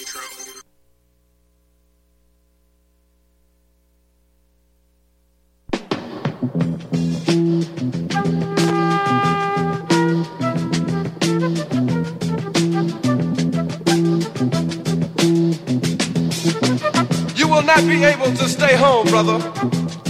You will not be able to stay home, brother.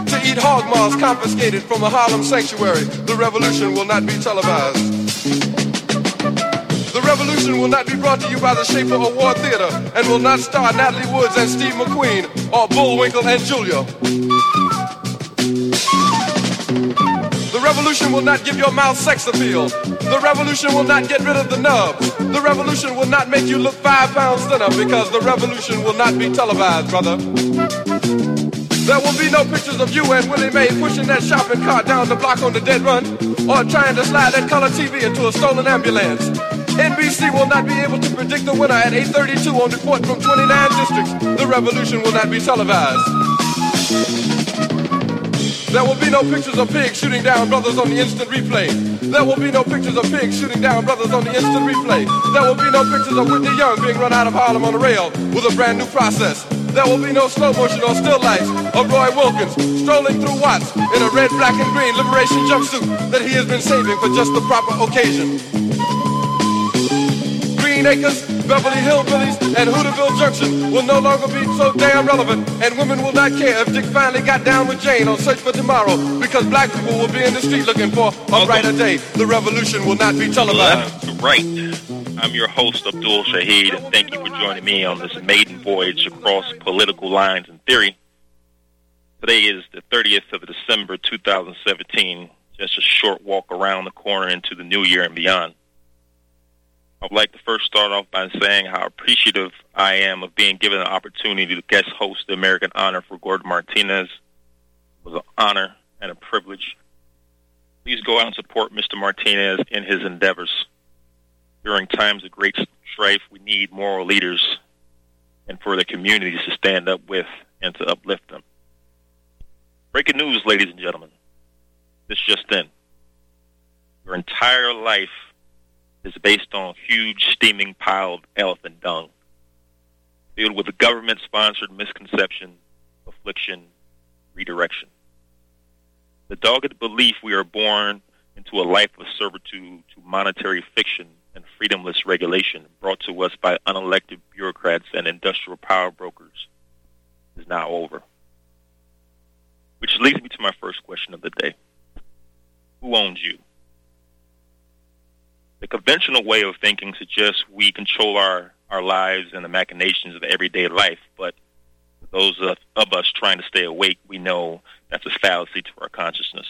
eat hog maws confiscated from a Harlem sanctuary. The revolution will not be televised. The revolution will not be brought to you by the Schaefer Award Theater and will not star Natalie Woods and Steve McQueen or Bullwinkle and Julia. The revolution will not give your mouth sex appeal. The revolution will not get rid of the nubs. The revolution will not make you look five pounds thinner because the revolution will not be televised, brother. There will be no pictures of you and Willie Mae pushing that shopping cart down the block on the dead run or trying to slide that color TV into a stolen ambulance. NBC will not be able to predict the winner at 8.32 on report from 29 districts. The revolution will not be televised. There will be no pictures of pigs shooting down brothers on the instant replay. There will be no pictures of pigs shooting down brothers on the instant replay. There will be no pictures of Whitney Young being run out of Harlem on a rail with a brand new process. There will be no slow motion or still lights of Roy Wilkins strolling through Watts in a red, black, and green liberation jumpsuit that he has been saving for just the proper occasion. Green Acres, Beverly Hillbillies, and Hooterville Junction will no longer be so damn relevant, and women will not care if Dick finally got down with Jane on Search for Tomorrow, because black people will be in the street looking for a brighter day. The revolution will not be televised. Left to right. I'm your host, Abdul Shahid, and thank you for joining me on this maiden voyage across political lines and theory. Today is the 30th of December, 2017, just a short walk around the corner into the new year and beyond. I'd like to first start off by saying how appreciative I am of being given the opportunity to guest host the American Honor for Gordon Martinez. It was an honor and a privilege. Please go out and support Mr. Martinez in his endeavors. During times of great strife, we need moral leaders and for the communities to stand up with and to uplift them. Breaking news, ladies and gentlemen. This just in. Your entire life is based on a huge steaming pile of elephant dung, filled with government-sponsored misconception, affliction, redirection. The dogged belief we are born into a life of servitude to monetary fiction freedomless regulation brought to us by unelected bureaucrats and industrial power brokers is now over. Which leads me to my first question of the day. Who owns you? The conventional way of thinking suggests we control our, our lives and the machinations of everyday life, but those of, of us trying to stay awake, we know that's a fallacy to our consciousness.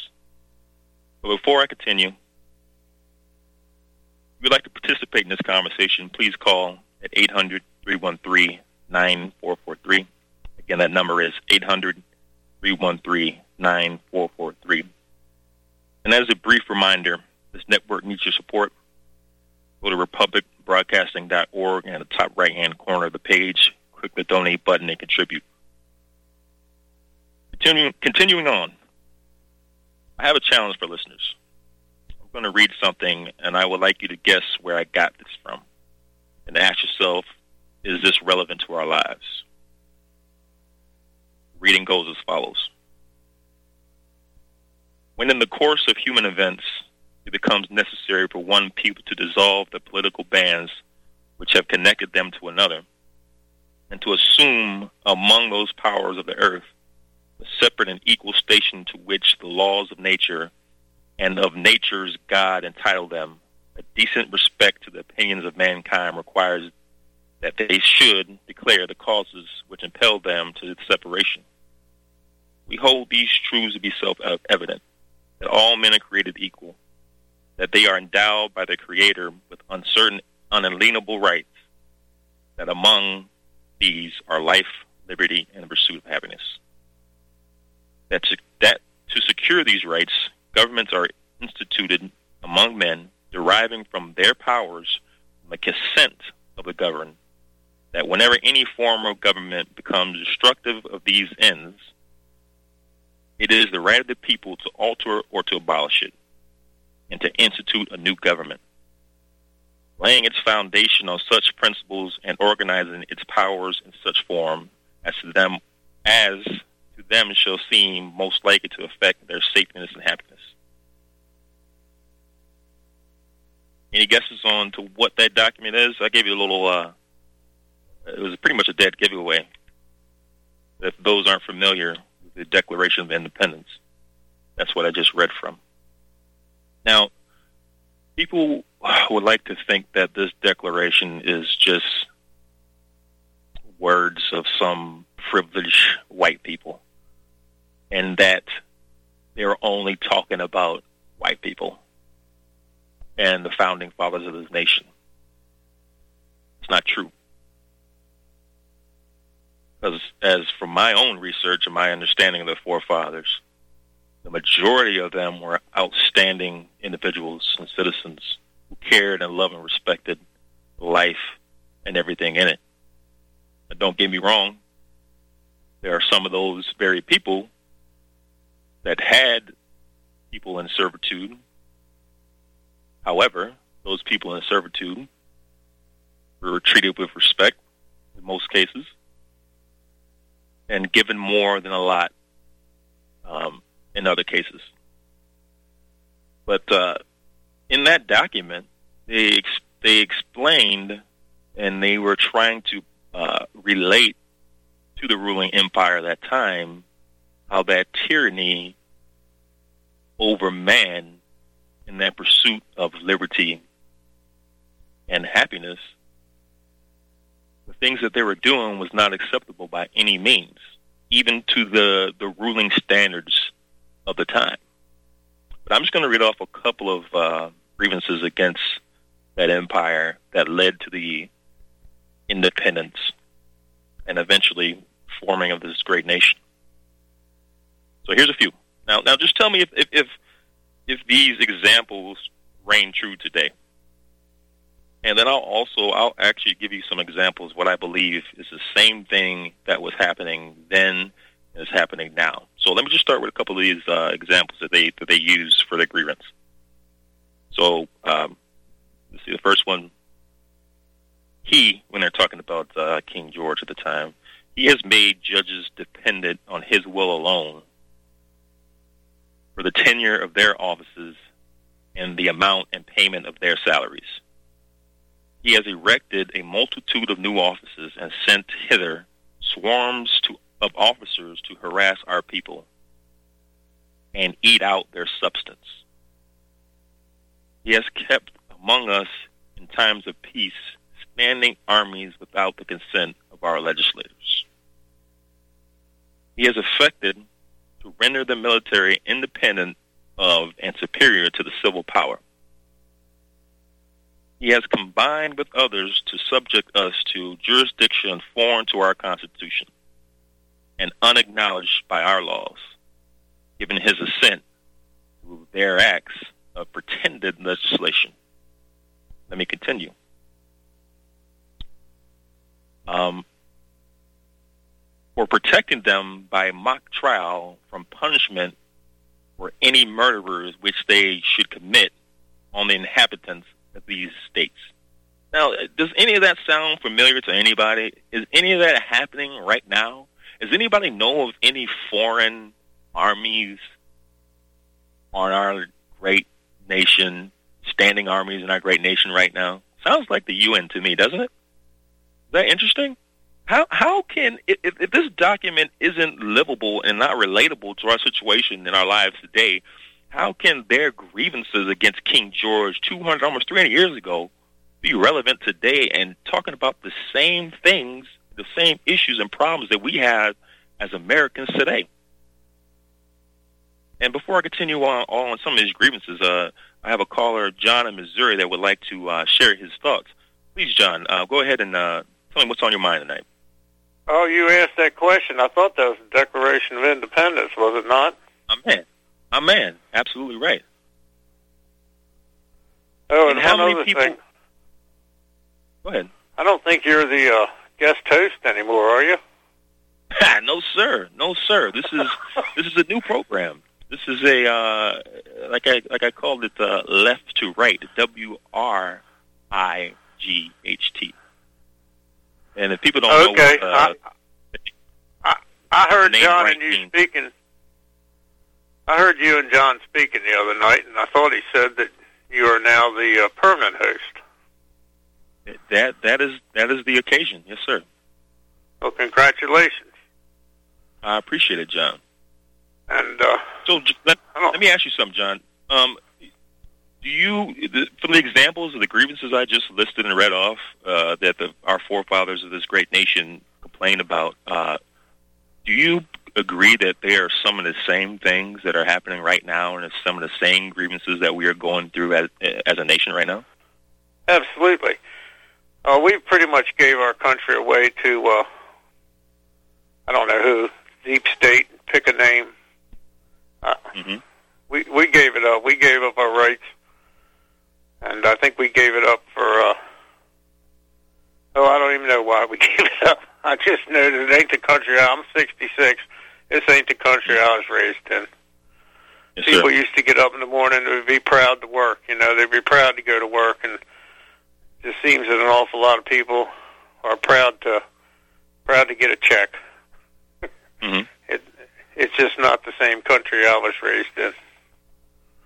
But before I continue, you'd like to participate in this conversation, please call at 800-313-9443. Again, that number is 800-313-9443. And as a brief reminder, this network needs your support. Go to republicbroadcasting.org and at the top right-hand corner of the page, click the donate button and contribute. Continuing, continuing on, I have a challenge for listeners. Going to read something, and I would like you to guess where I got this from. And ask yourself, is this relevant to our lives? Reading goes as follows. When in the course of human events, it becomes necessary for one people to dissolve the political bands which have connected them to another, and to assume among those powers of the earth a separate and equal station to which the laws of nature and of nature's God entitle them, a decent respect to the opinions of mankind requires that they should declare the causes which impel them to separation. We hold these truths to be self-evident, that all men are created equal, that they are endowed by their Creator with uncertain, unalienable rights, that among these are life, liberty, and the pursuit of happiness. That to, that to secure these rights, governments are instituted among men, deriving from their powers the consent of the governed. That whenever any form of government becomes destructive of these ends, it is the right of the people to alter or to abolish it, and to institute a new government laying its foundation on such principles and organizing its powers in such form as to them as to them shall seem most likely to affect their safeness and happiness. Any guesses on to what that document is? I gave you a little. Uh, it was pretty much a dead giveaway. If those aren't familiar the Declaration of Independence, that's what I just read from. Now, people would like to think that this declaration is just words of some privileged white people and that they're only talking about white people and the founding fathers of this nation. It's not true. Because as from my own research and my understanding of the forefathers, the majority of them were outstanding individuals and citizens who cared and loved and respected life and everything in it. But don't get me wrong, there are some of those very people that had people in servitude. However, those people in servitude were treated with respect in most cases and given more than a lot um, in other cases. But uh, in that document, they ex- they explained and they were trying to uh, relate to the ruling empire at that time how that tyranny over man in that pursuit of liberty and happiness, the things that they were doing was not acceptable by any means, even to the, the ruling standards of the time. But I'm just going to read off a couple of uh, grievances against that empire that led to the independence and eventually forming of this great nation. So here's a few. Now, now just tell me if, if, if, if these examples reign true today. And then I'll also, I'll actually give you some examples what I believe is the same thing that was happening then is happening now. So let me just start with a couple of these uh, examples that they that they use for their grievance. So um, let's see the first one. He, when they're talking about uh, King George at the time, he has made judges dependent on his will alone for the tenure of their offices and the amount and payment of their salaries. He has erected a multitude of new offices and sent hither swarms to of officers to harass our people and eat out their substance. He has kept among us in times of peace standing armies without the consent of our legislators. He has effected to render the military independent of and superior to the civil power. He has combined with others to subject us to jurisdiction foreign to our Constitution and unacknowledged by our laws, given his assent to their acts of pretended legislation. Let me continue. Um, for protecting them by mock trial from punishment for any murderers which they should commit on the inhabitants of these states. Now, does any of that sound familiar to anybody? Is any of that happening right now? Does anybody know of any foreign armies on our great nation, standing armies in our great nation right now? Sounds like the UN to me, doesn't it? Is that interesting? How how can if, if this document isn't livable and not relatable to our situation in our lives today, how can their grievances against King George 200 almost 300 years ago be relevant today and talking about the same things the same issues and problems that we have as Americans today. And before I continue on, on some of these grievances, uh, I have a caller, John in Missouri, that would like to uh, share his thoughts. Please, John, uh, go ahead and uh, tell me what's on your mind tonight. Oh, you asked that question. I thought that was the Declaration of Independence, was it not? A man. A man. Absolutely right. Oh, and, And how many people- thing. Go ahead. I don't think you're the uh, guest host anymore, are you? no, sir. No, sir. This is this is a new program. This is a uh, like I like I called it uh, left to right. W R I G H T. And if people don't okay. know, uh, I, I, I heard John and you speaking. I heard you and John speaking the other night, and I thought he said that you are now the uh, permanent host. that that is that is the occasion. Yes, sir. Well, congratulations. I appreciate it, John. And uh, So let, let me ask you something, John. Um, do you, from the examples of the grievances I just listed and read off uh, that the, our forefathers of this great nation complained about, uh, do you agree that they are some of the same things that are happening right now, and some of the same grievances that we are going through as, as a nation right now? Absolutely. Uh, we pretty much gave our country away to, uh, I don't know who, deep state, pick a name. Uh, hmm we we gave it up. We gave up our rights, and I think we gave it up for. Uh, oh, I don't even know why we gave it up. I just know that it ain't the country. I'm 66. This ain't the country I was raised in. Yes, People sir. used to get up in the morning and be proud to work. You know, they'd be proud to go to work, and it just seems that an awful lot of people are proud to proud to get a check. Mhm. It it's just not the same country I was raised in.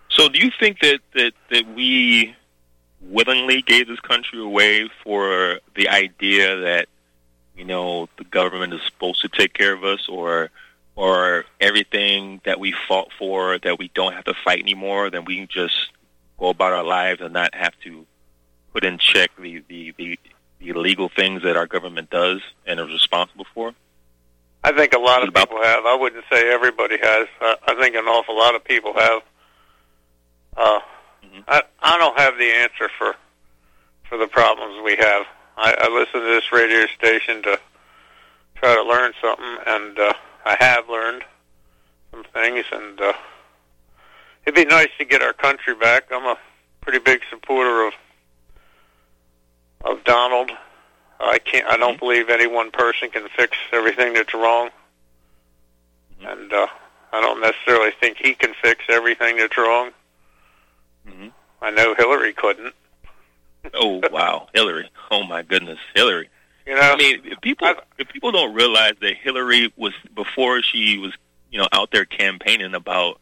So, do you think that, that, that we willingly gave this country away for the idea that you know the government is supposed to take care of us, or or everything that we fought for that we don't have to fight anymore, then we can just go about our lives and not have to put in check the the, the, the illegal things that our government does and is responsible for? I think a lot of people have. I wouldn't say everybody has. I, I think an awful lot of people have. Uh, Mhm. I I don't have the answer for for the problems we have. I, I listen to this radio station to try to learn something, and uh, I have learned some things. And uh, it'd be nice to get our country back. I'm a pretty big supporter of of Donald. I can't. I don't Mhm. believe any one person can fix everything that's wrong, Mhm. and uh, I don't necessarily think he can fix everything that's wrong. Hmm I know Hillary couldn't. Oh wow, Hillary! Oh my goodness, Hillary! You know, I mean, if people I've- if people don't realize that Hillary was before she was you know out there campaigning about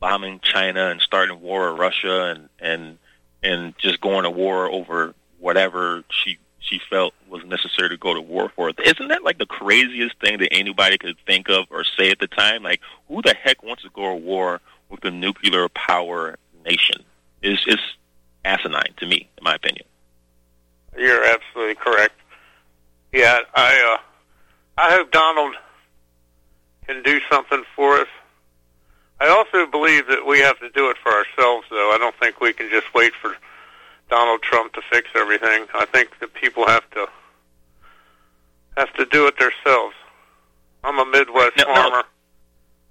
bombing China and starting war with Russia and and and just going to war over whatever she she felt was necessary to go to war for. Isn't that like the craziest thing that anybody could think of or say at the time? Like, who the heck wants to go to war with a nuclear power nation? Is is asinine to me, in my opinion. you're absolutely correct. Yeah, I uh, I hope Donald can do something for us. I also believe that we have to do it for ourselves, though. I don't think we can just wait for Donald Trump to fix everything. I think that people have to have to do it themselves. I'm a Midwest No, no. farmer.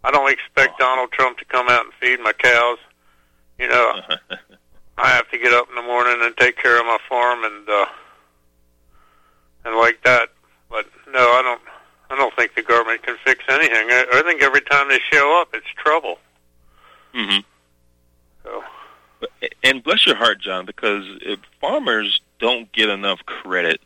I don't expect Donald Trump to come out and feed my cows. You know, I have to get up in the morning and take care of my farm and uh and like that. But no, I don't I don't think the government can fix anything. I, I think every time they show up it's trouble. hmm So And bless your heart, John, because farmers don't get enough credit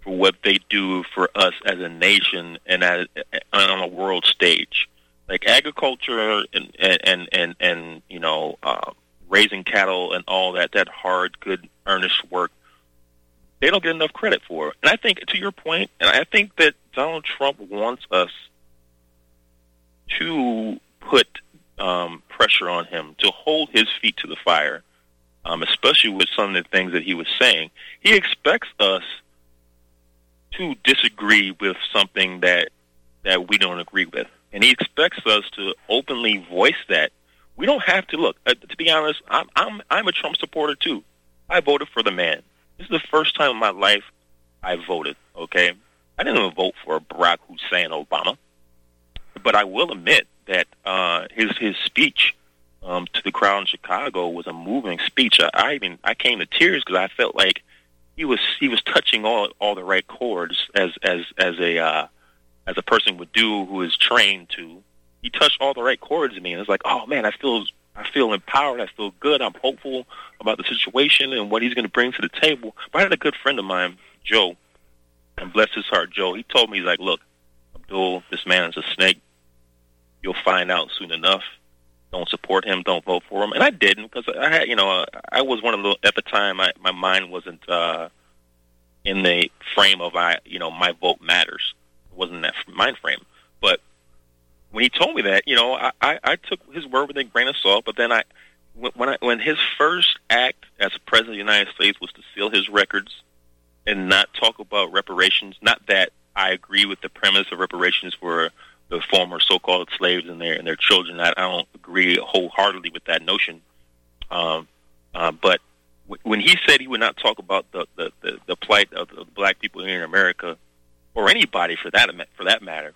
for what they do for us as a nation and as, on a world stage. Like agriculture and and and and, and you know uh, raising cattle and all that that hard, good, earnest work. They don't get enough credit for. It. And I think, to your point, and I think that Donald Trump wants us to put um, pressure on him to hold his feet to the fire, um, especially with some of the things that he was saying. He expects us to disagree with something that that we don't agree with, and he expects us to openly voice that. We don't have to look. Uh, to be honest, I'm I'm I'm a Trump supporter too. I voted for the man. This is the first time in my life I voted. Okay, I didn't even vote for Barack Hussein Obama, but I will admit that uh, his his speech um, to the crowd in Chicago was a moving speech. I, I even I came to tears because I felt like he was he was touching all all the right chords as as as a uh, as a person would do who is trained to. He touched all the right chords in me, and it's like, oh man, I feel I feel empowered. I feel good. I'm hopeful about the situation and what he's going to bring to the table. But I had a good friend of mine, Joe, and bless his heart, Joe. He told me he's like, look, Abdul, this man is a snake. You'll find out soon enough. Don't support him. Don't vote for him. And I didn't because I had, you know, I was one of the at the time. I, my mind wasn't uh, in the frame of I, you know, my vote matters. It wasn't that mind frame. But when he told me that, you know, I, I, I took his word with a grain of salt. But then I, when I, when his first act as president of the United States was to seal his records and not talk about reparations, not that I agree with the premise of reparations for the former so-called slaves and their and their children. I, I don't agree wholeheartedly with that notion. Um, uh, but w- when he said he would not talk about the the, the, the plight of the black people here in America, or anybody for that for that matter,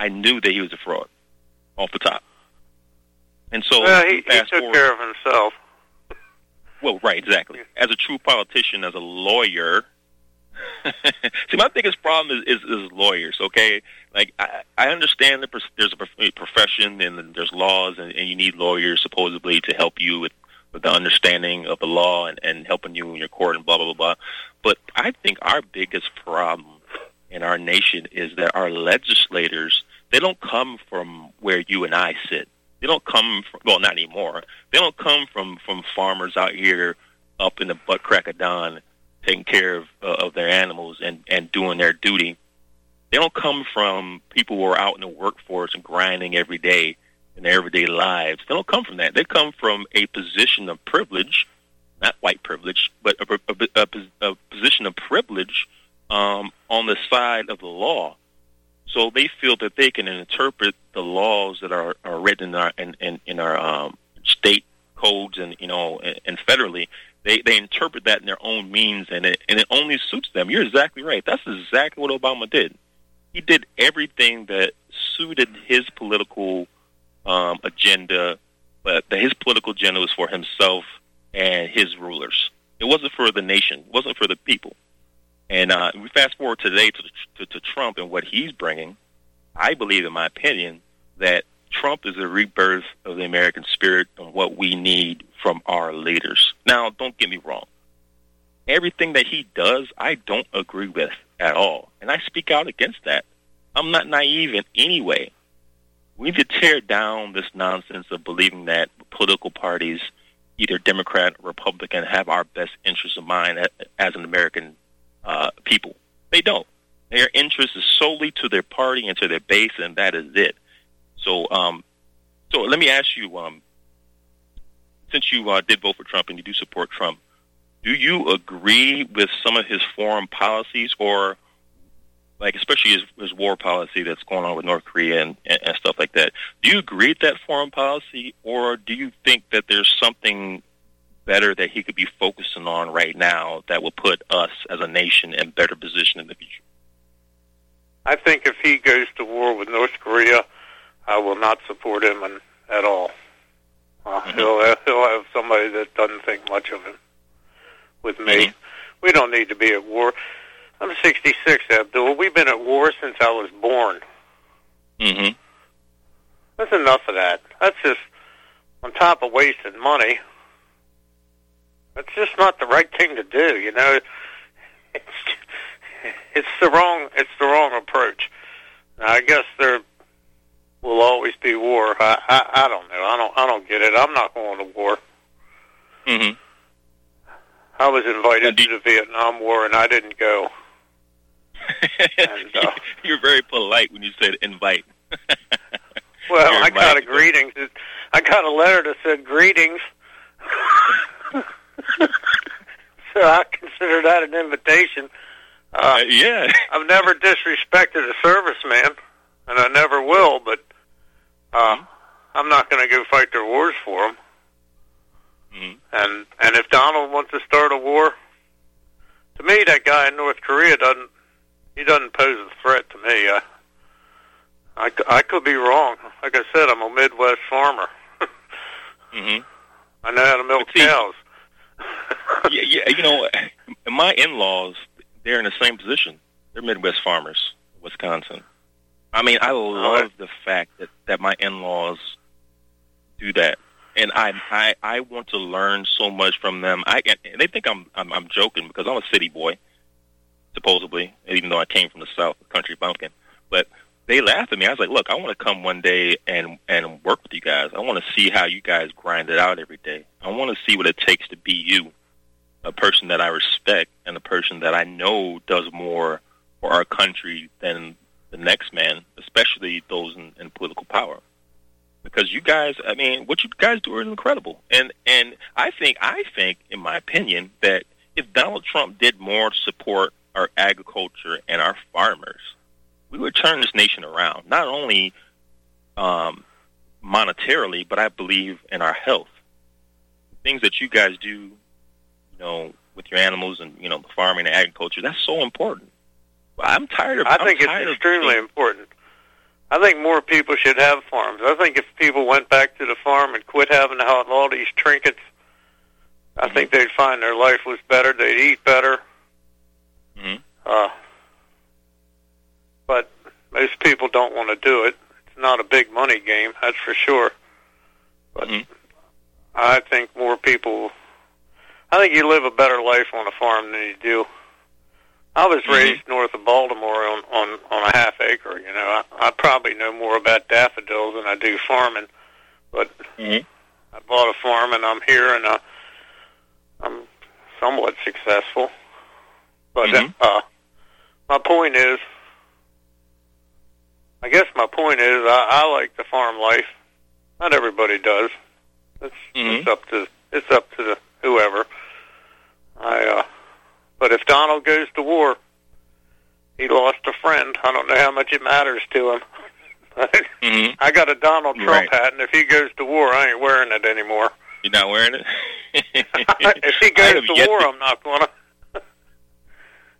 I knew that he was a fraud off the top. And so, well, he, he took forward, care of himself. Well, right, exactly. As a true politician, as a lawyer, See, my biggest problem is, is, is lawyers. Okay, like I, I understand that there's a profession and there's laws, and, and you need lawyers supposedly to help you with, with the understanding of the law and, and helping you in your court and blah blah blah blah. But I think our biggest problem in our nation is that our legislators they don't come from where you and I sit. They don't come from well, not anymore. They don't come from from farmers out here up in the butt crack of dawn taking care of uh, of their animals and and doing their duty. They don't come from people who are out in the workforce and grinding every day in their everyday lives. They don't come from that. They come from a position of privilege, not white privilege, but a, a, a, a position of privilege um, on the side of the law. So they feel that they can interpret the laws that are, are written in our in, in, in our um, state codes and you know and, and federally they they interpret that in their own means, and it and it only suits them. You're exactly right. That's exactly what Obama did. He did everything that suited his political um, agenda, but the, his political agenda was for himself and his rulers. It wasn't for the nation. It wasn't for the people. And uh, we fast forward today to, to, to Trump and what he's bringing. I believe, in my opinion, that Trump is a rebirth of the American spirit and what we need from our leaders. Now, don't get me wrong. Everything that he does, I don't agree with at all. And I speak out against that. I'm not naive in any way. We need to tear down this nonsense of believing that political parties, either Democrat or Republican, have our best interests in mind as an American uh, people. They don't. Their interest is solely to their party and to their base, and that is it. So, um, so let me ask you, um, since you uh, did vote for Trump and you do support Trump, do you agree with some of his foreign policies, or like especially his, his war policy that's going on with North Korea and, and, and stuff like that? Do you agree with that foreign policy, or do you think that there's something better that he could be focusing on right now that will put us as a nation in better position in the future? I think if he goes to war with North Korea, I will not support him in, at all. Uh, mm-hmm. He'll he'll have somebody that doesn't think much of him. With me, mm-hmm. we don't need to be at war. I'm 66, Abdul. We've been at war since I was born. Mm-hmm. That's enough of that. That's just on top of wasting money. That's just not the right thing to do. You know, it's it's the wrong it's the wrong approach. Now, I guess there will always be war. I, I I don't know. I don't I don't get it. I'm not going to war. Mhm. I was invited to the Vietnam War and I didn't go. and, uh, You're very polite when you said invite. well, You're I got a greetings. I got a letter that said greetings. so I consider that an invitation. Uh, uh, yeah. I've never disrespected a serviceman, and I never will. But uh, I'm not going to go fight their wars for them. Mm-hmm. And and if Donald wants to start a war, to me that guy in North Korea doesn't. he doesn't pose a threat to me. I, I, I could be wrong. Like I said, I'm a Midwest farmer. hmm I know how to milk see- cows. yeah, yeah, you know, my in-laws, they're in the same position. They're Midwest farmers, Wisconsin. I mean, I love the fact that that my in-laws do that, and I I I want to learn so much from them. I and they think I'm I'm, I'm joking because I'm a city boy, supposedly, even though I came from the south, country bumpkin. But they laugh at me. I was like, look, I want to come one day and and work with you guys. I want to see how you guys grind it out every day. I want to see what it takes to be you, a person that I respect and a person that I know does more for our country than the next man, especially those in, in political power. Because you guys, I mean, what you guys do is incredible, and and I think I think, in my opinion, that if Donald Trump did more to support our agriculture and our farmers, we would turn this nation around. Not only um, monetarily, but I believe in our health. Things that you guys do, you know, with your animals and you know, the farming and agriculture, that's so important. I'm tired of. I I'm think it's tired of- extremely important. I think more people should have farms. I think if people went back to the farm and quit having to all these trinkets, I think they'd find their life was better. They'd eat better. Mhm. Uh, but most people don't want to do it. It's not a big money game, that's for sure. But Mhm. I think more people. I think you live a better life on a farm than you do. I was Mhm. raised north of Baltimore on on on a half acre. You know, I, I probably know more about daffodils than I do farming. But Mhm. I bought a farm and I'm here and uh, I'm somewhat successful. But Mhm. uh, my point is, I guess my point is, I, I like the farm life. Not everybody does. It's Mhm. it's up to it's up to the whoever. I uh, but if Donald goes to war, he lost a friend. I don't know how much it matters to him. Mhm. I got a Donald Trump Right. hat, and if he goes to war, I ain't wearing it anymore. You're not wearing it. if he goes to war, I'm not gonna.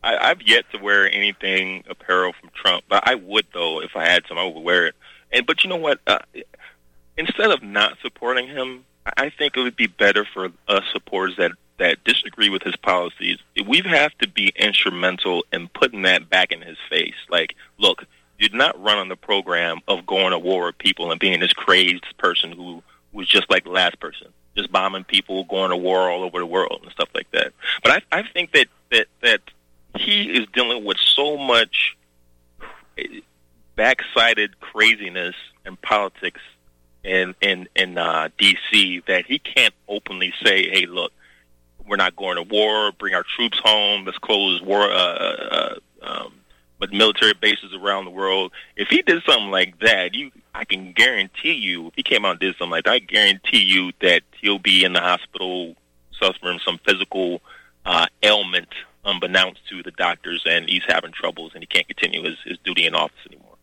I, I've yet to wear anything apparel from Trump, but I would though if I had some. I would wear it. And but you know what? Uh, instead of not supporting him, I think it would be better for us supporters that that disagree with his policies. We have to be instrumental in putting that back in his face. Like, look, you did not run on the program of going to war with people and being this crazed person who was just like the last person, just bombing people, going to war all over the world and stuff like that. But I, I think that that that he is dealing with so much backsided craziness and politics in in in uh, D.C. that he can't openly say, "Hey, look, we're not going to war. Bring our troops home. Let's close war." Uh, uh, um, but military bases around the world. If he did something like that, you, I can guarantee you, if he came out and did something like that, I guarantee you that he'll be in the hospital suffering some physical uh, ailment unbeknownst to the doctors, and he's having troubles, and he can't continue his, his duty in office anymore.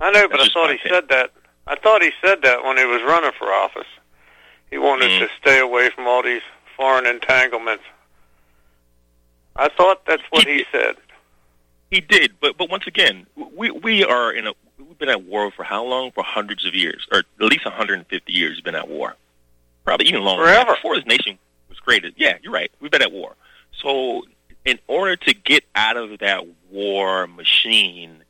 I know, but I thought he said that. I thought he said that when he was running for office. He wanted Mhm. to stay away from all these foreign entanglements. I thought that's what He he said. He did, but but once again, we we are in a we've been at war for how long? For hundreds of years, or at least 150 years. We've been at war, probably even longer. Forever. Before this nation was created. Yeah, you're right. We've been at war. So, in order to get out of that war machine,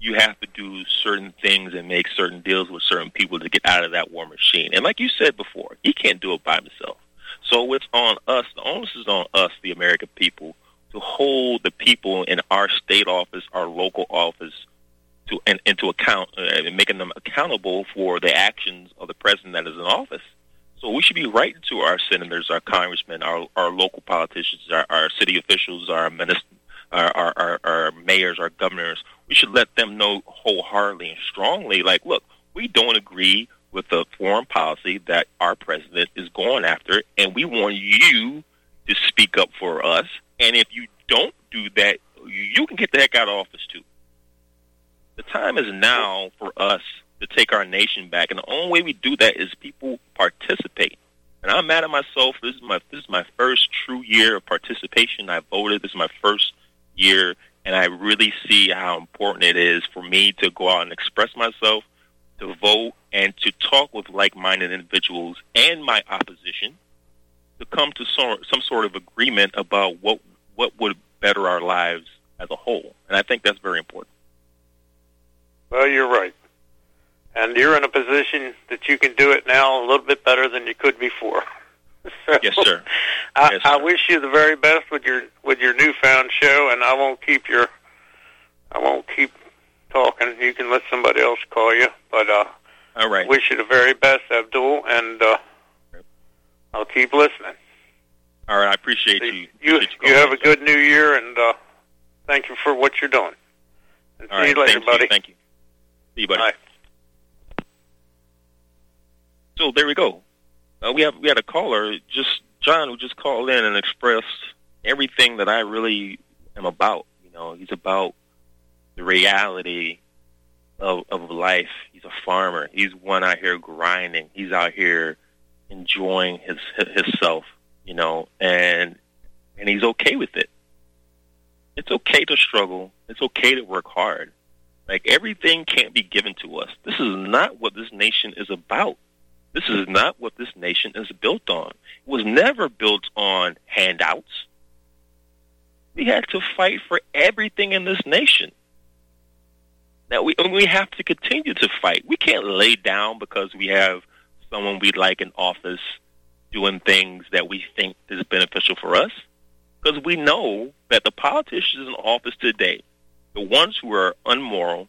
you have to do certain things and make certain deals with certain people to get out of that war machine. And like you said before, he can't do it by himself. So it's on us. The onus is on us, the American people, to hold the people in our state office, our local office, to and, into account, uh, and making them accountable for the actions of the president that is in office. So we should be writing to our senators, our congressmen, our our local politicians, our, our city officials, our ministers, our, our, our, our mayors, our governors. We should let them know wholeheartedly and strongly, like, look, we don't agree with the foreign policy that our president is going after, and we want you to speak up for us. And if you don't do that, you can get the heck out of office too. The time is now for us to take our nation back, and the only way we do that is people participate. And I'm mad at myself. This is my this is my first true year of participation. I voted. This is my first year and I really see how important it is for me to go out and express myself, to vote, and to talk with like-minded individuals and my opposition to come to some, some sort of agreement about what what would better our lives as a whole. And I think that's very important. Well, you're right. And you're in a position that you can do it now a little bit better than you could before. so, yes, sir. I, yes, sir. I wish you the very best with your with your newfound show, and I won't keep your I won't keep talking. You can let somebody else call you, but uh, all right. Wish you the very best, Abdul, and uh, I'll keep listening. All right, I appreciate So you. You, Appreciate you have a good New Year, and uh, thank you for what you're doing. And. All see right, you later, thank buddy. You, thank you. See you, buddy. Bye. So there we go. Uh, we have we had a caller, just John, who just called in and expressed everything that I really am about. You know, he's about the reality of of life. He's a farmer. He's one out here grinding. He's out here enjoying his himself. You know, and and he's okay with it. It's okay to struggle. It's okay to work hard. Like everything can't be given to us. This is not what this nation is about. This is not what this nation is built on. It was never built on handouts. We had to fight for everything in this nation. Now we we have to continue to fight. We can't lay down because we have someone we like in office doing things that we think is beneficial for us. Because we know that the politicians in office today, the ones who are unmoral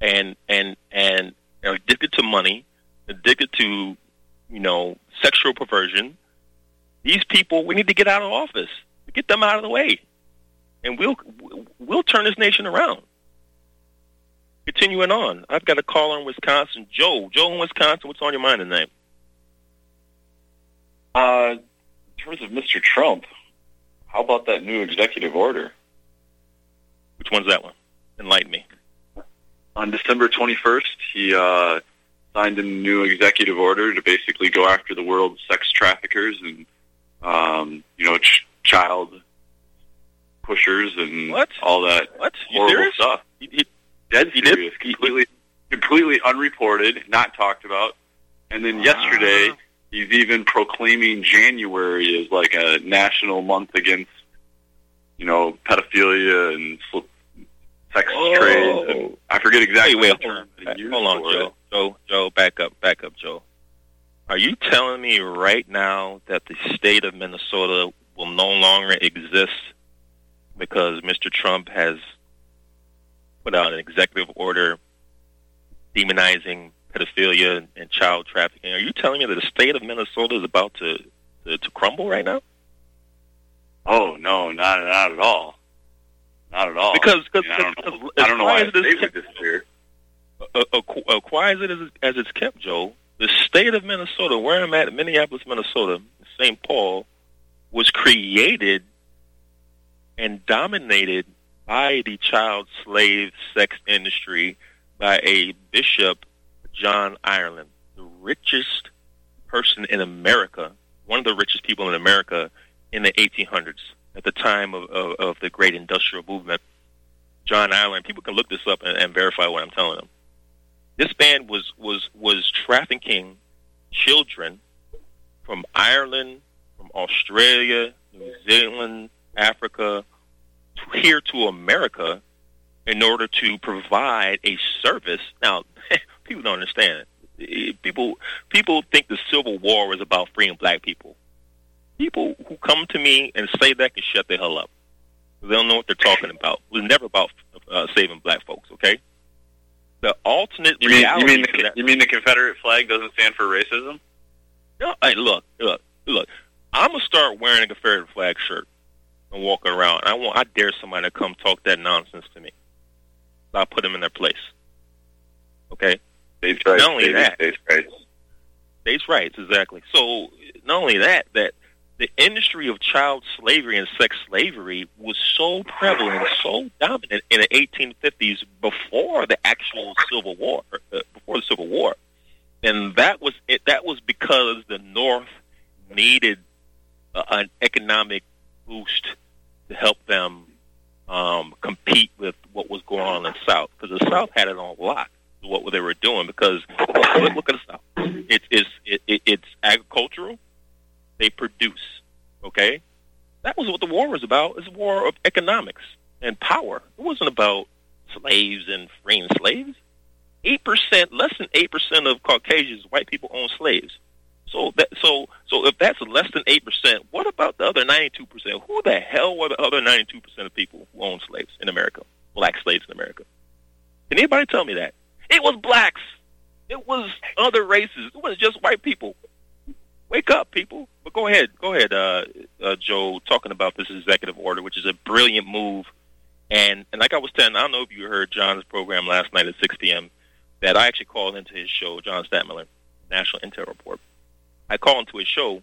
and and and are addicted to money, addicted to, you know, sexual perversion, these people we need to get out of office. Get them out of the way. And we'll we'll turn this nation around. Continuing on, I've got a caller in Wisconsin, Joe. Joe in Wisconsin, what's on your mind tonight? Uh, in terms of Mr. Trump, how about that new executive order? Which one's that one? Enlighten me. On December 21st, he uh, signed a new executive order to basically go after the world's sex traffickers and, um, you know, ch- child pushers and What? all that What? You horrible serious? stuff. He, he, Dead He did? completely, completely unreported, not talked about. And then yesterday, he's even proclaiming January as like a national month against, you know, pedophilia and sl- sex Whoa. Oh. trade. And I forget exactly Wait, what wait, hold on. term he Hold on, Joe. it. Joe, Joe, back up, back up, Joe. Are you telling me right now that the state of Minnesota will no longer exist because Mr. Trump has put out an executive order demonizing pedophilia and, and child trafficking? Are you telling me that the state of Minnesota is about to, to, to crumble right now? Oh no, not not at all, not at all. Because, because, I, mean, I don't know, I don't know why quiet a as it would disappear. uh, quiet as it is, as it's kept, Joe, the state of Minnesota, where I'm at, Minneapolis, Minnesota, St. Paul, was created and dominated by the child slave sex industry by a bishop, John Ireland, the richest person in America, one of the richest people in America in the 1800s, at the time of, of, of the great industrial movement. John Ireland, people can look this up and, and verify what I'm telling them this band was was was trafficking children from Ireland, from Australia, New Zealand, Africa, here to America in order to provide a service. Now, people don't understand it. People people think the Civil War was about freeing black people. People who come to me and say that can shut the hell up. They don't know what they're talking about. It was never about uh, saving black folks. Okay the alternate You mean, reality you mean the you mean the Confederate flag doesn't stand for racism? No, hey, look, look, look. I'm gonna start wearing a Confederate flag shirt and walking around. I want, I dare somebody to come talk that nonsense to me. So I put them in their place. Okay, States rights, Not only baby, that- states rights. states' rights, exactly. So not only that, that the industry of child slavery and sex slavery was so prevalent, so dominant in the 1850s before the actual Civil War, uh, before the Civil War, and that was it. That was because the North needed uh, an economic boost to help them um, compete with what was going on in the South because the South had it on lock what they were doing because look, look at the South. It's it's it, it, it's agricultural. They produce. Okay, that was what the war was about. It's a war of economics and power. It wasn't about slaves and freeing slaves. Eight percent, less than eight percent of Caucasians, white people own slaves. So that so so if that's less than eight percent, what about the other ninety two percent? Who the hell were the other ninety two percent of people who own slaves in America? Black slaves in America. Can anybody tell me that? It was blacks. It was other races. It was just white people. Wake up, people. But go ahead, go ahead, uh, uh, Joe. Talking about this executive order, which is a brilliant move, and and like I was telling, I don't know if you heard John's program last night at 6 p.m. That I actually called into his show, John Stadtmiller, National Intel Report. I called into his show.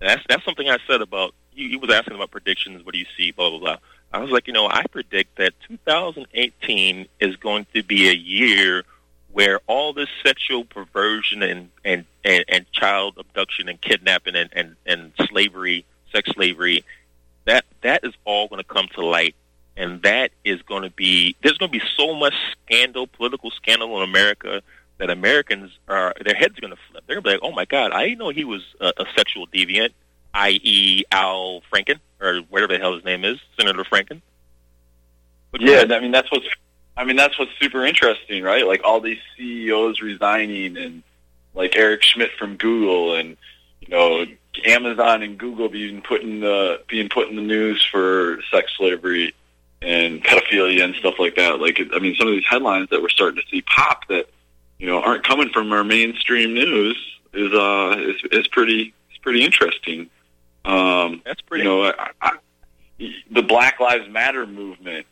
that's that's something I said about. He, he was asking about predictions. What do you see? Blah blah blah. I was like, you know, I predict that 2018 is going to be a year where all this sexual perversion and and and, and child abduction and kidnapping and, and and slavery, sex slavery, that that is all going to come to light, and that is going to be there's going to be so much scandal, political scandal in America that Americans are their heads are going to flip. They're going to be like, oh my god, I didn't know he was a, a sexual deviant, i.e. Al Franken or whatever the hell his name is, Senator Franken. But yeah, I mean that's what's I mean, that's what's super interesting, right? Like all these CEOs resigning and like Eric Schmidt from Google and, you know, Amazon and Google being put in the, being put in the news for sex slavery and pedophilia and stuff like that. Like, I mean, some of these headlines that we're starting to see pop that, you know, aren't coming from our mainstream news is, uh, is, is pretty, it's pretty interesting. Um, That's pretty, you know, I, I, the Black Lives Matter movement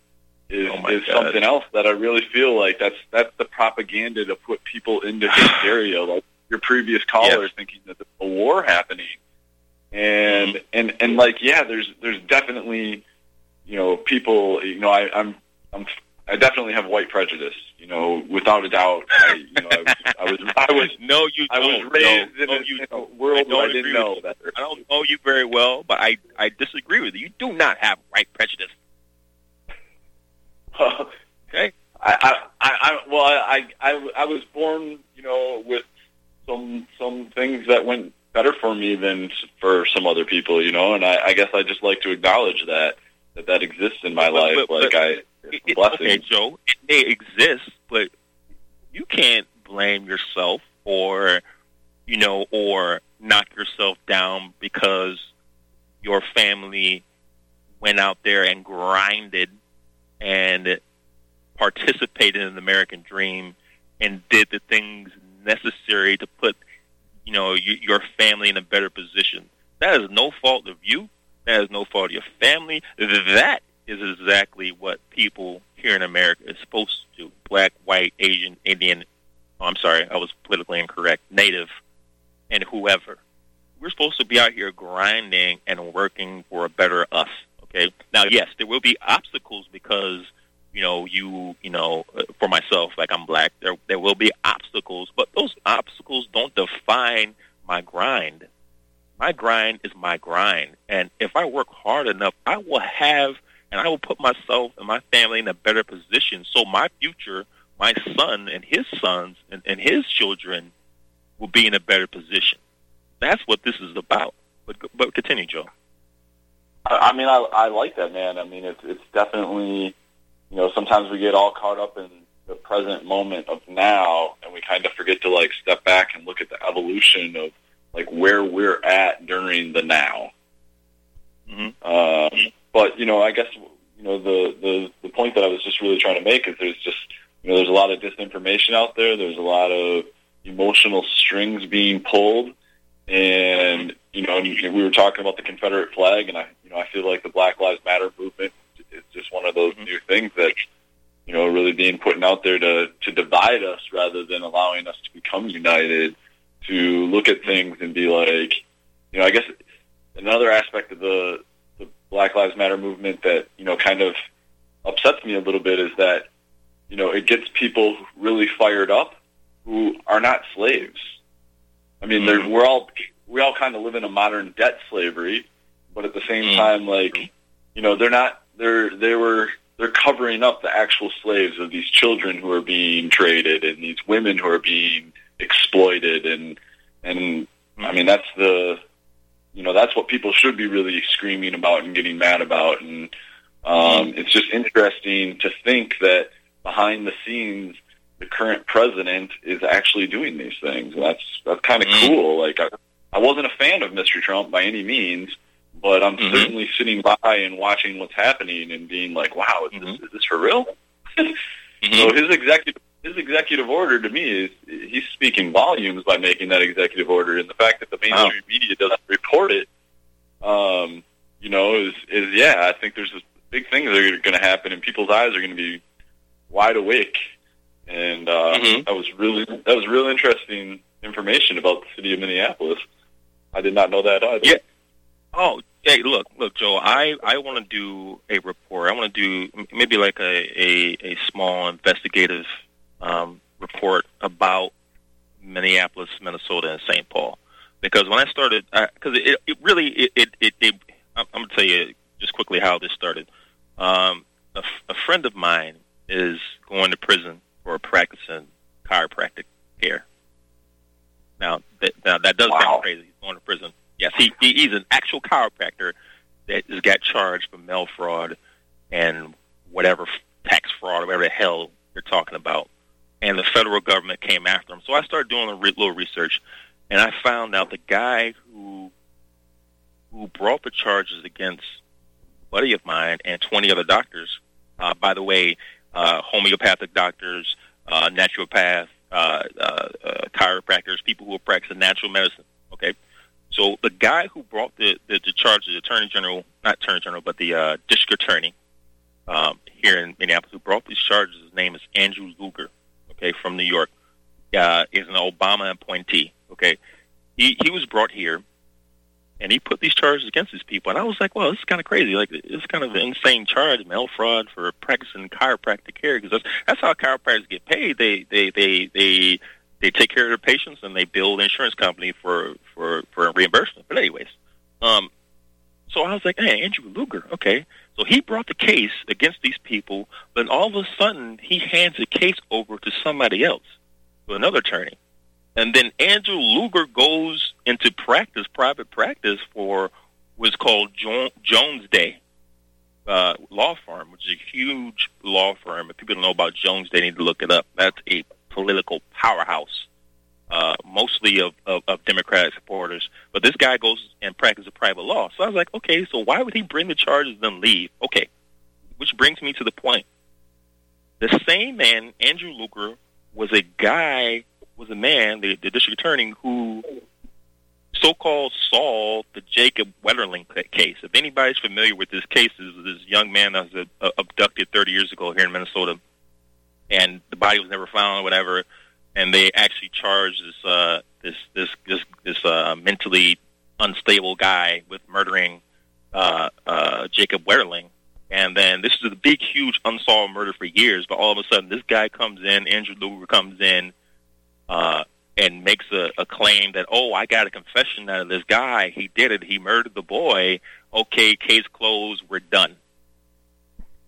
is, oh is something else that I really feel like that's that's the propaganda to put people into hysteria. like your previous caller yes. thinking that there's a war happening, and mm-hmm. and and like yeah, there's there's definitely you know people you know I, I'm I'm I definitely have white prejudice, you know, without a doubt. I, you know, I, was, I was, I was, no, you I was raised no, in, no, a, you in a world I where I don't didn't know with better. I don't know you very well, but I I disagree with you. You do not have white prejudice. okay. I, I, I, well, I, I, I was born, you know, with some some things that went better for me than for some other people, you know, and I, I guess I just like to acknowledge that that that exists in my But- life. but- like but I, it's a it- blessing. okay, Joe, it may exist, but you can't blame yourself or, you know, or knock yourself down because your family went out there and grinded and participated in the American dream and did the things necessary to put, you know, y- your family in a better position. That is no fault of you. That is no fault of your family. That is exactly what people here in America is supposed to do. Black, white, Asian, Indian. Oh, I'm sorry, I was politically incorrect. Native, and whoever. We're supposed to be out here grinding and working for a better us. Okay. Now, yes, there will be obstacles because you know you you know uh, for myself, like I'm black. There there will be obstacles, but those obstacles don't define my grind. My grind is my grind, and if I work hard enough, I will have and I will put myself and my family in a better position. So my future, my son and his sons and, and his children will be in a better position. That's what this is about. But but continue, Joe. I I mean, I, I like that, man. I mean, it's it's definitely, you know, sometimes we get all caught up in the present moment of now, and we kind of forget to like step back and look at the evolution of like where we're at during the now. hmm Um, but you know, I guess you know the, the the point that I was just really trying to make is there's just you know there's a lot of disinformation out there. There's a lot of emotional strings being pulled, and you know, and we were talking about the Confederate flag, and I you know I feel like the Black Lives Matter movement is just one of those Mhm. new things that you know really being put out there to to divide us rather than allowing us to become united. To look at things and be like, you know, I guess another aspect of the the Black Lives Matter movement that you know kind of upsets me a little bit is that you know it gets people really fired up who are not slaves. I mean, Mhm. we're all we all kind of live in a modern debt slavery, but at the same Mm. time, like you know, they're not they're they were they're covering up the actual slaves of these children who are being traded and these women who are being exploited and and I mean that's the you know that's what people should be really screaming about and getting mad about and um, it's just interesting to think that behind the scenes the current president is actually doing these things and that's that's kind of Mm. cool like I, I wasn't a fan of Mr. Trump by any means but I'm Mhm. certainly sitting by and watching what's happening and being like wow is, this, is this for real Mhm. so his executive his executive order to me is he's speaking volumes by making that executive order, and the fact that the mainstream media doesn't report it, um, you know, is is yeah. I think there's this big things that are going to happen, and people's eyes are going to be wide awake. And uh, Mhm. that was really that was real interesting information about the city of Minneapolis. I did not know that either. Yeah. Oh, hey, look, look, Joe. I I want to do a report. I want to do maybe like a a, a small investigative um, report about Minneapolis, Minnesota, and St. Paul. Because when I started, because it, it really it it, it, it I'm gonna tell you just quickly how this started. Um, a, f- a friend of mine is going to prison for practicing chiropractic care. Now that now, that does Wow. sound crazy. He's going to prison. Yes, he, he he's an actual chiropractor that has got charged for mail fraud and whatever tax fraud or whatever the hell they're talking about. And the federal government came after him. So I started doing a re- little research, and I found out the guy who who brought the charges against a buddy of mine and 20 other doctors. Uh, by the way, uh, homeopathic doctors, uh, naturopath, uh, uh, uh, chiropractors, people who are practicing natural medicine. Okay, so the guy who brought the, the, the charges, the attorney general, not attorney general, but the uh, district attorney um, here in Minneapolis, who brought these charges, his name is Andrew Luger. Okay, from New York, uh, is an Obama appointee. Okay, he he was brought here, and he put these charges against these people, and I was like, well, this is kind of crazy. Like, it's kind of an insane charge, mail fraud for practicing chiropractic care, because that's that's how chiropractors get paid. They they they they they take care of their patients and they bill the insurance company for for for reimbursement. But anyways, um, so I was like, hey, Andrew Luger, okay. So he brought the case against these people, but all of a sudden he hands the case over to somebody else, to another attorney. And then Andrew Luger goes into practice, private practice for what's called Jones Day uh, law firm, which is a huge law firm. If people don't know about Jones, they need to look it up. That's a political powerhouse, uh, mostly of, of, of Democratic supporters. But this guy goes and practices private law. So I was like, okay, so why would he bring the charges and then leave? Okay, which brings me to the point. The same man, Andrew Luger, was a guy, was a man, the, the district attorney, who so-called solved the Jacob Wetterling case. If anybody's familiar with this case, this is this young man that was uh, abducted 30 years ago here in Minnesota, and the body was never found or whatever. And they actually charged this uh, this this this this uh, mentally unstable guy with murdering uh, uh, Jacob Wetterling. And then this is a big, huge unsolved murder for years. But all of a sudden, this guy comes in, Andrew Luger comes in, uh, and makes a, a claim that, oh, I got a confession out of this guy. He did it. He murdered the boy. Okay, case closed. We're done.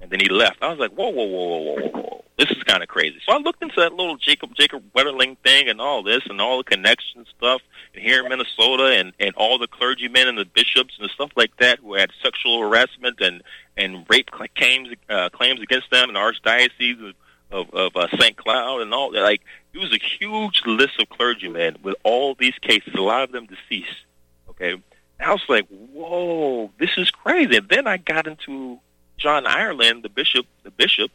And then he left. I was like, whoa, whoa, whoa, whoa, whoa, whoa. This is kind of crazy. So I looked into that little Jacob Jacob Wetterling thing and all this and all the connection stuff and here in Minnesota and, and all the clergymen and the bishops and stuff like that who had sexual harassment and, and rape cl- claims uh, claims against them in the archdiocese of, of, of uh, St. Cloud and all that. Like, it was a huge list of clergymen with all these cases, a lot of them deceased. Okay. And I was like, whoa, this is crazy. And then I got into John Ireland, the bishop, the bishop,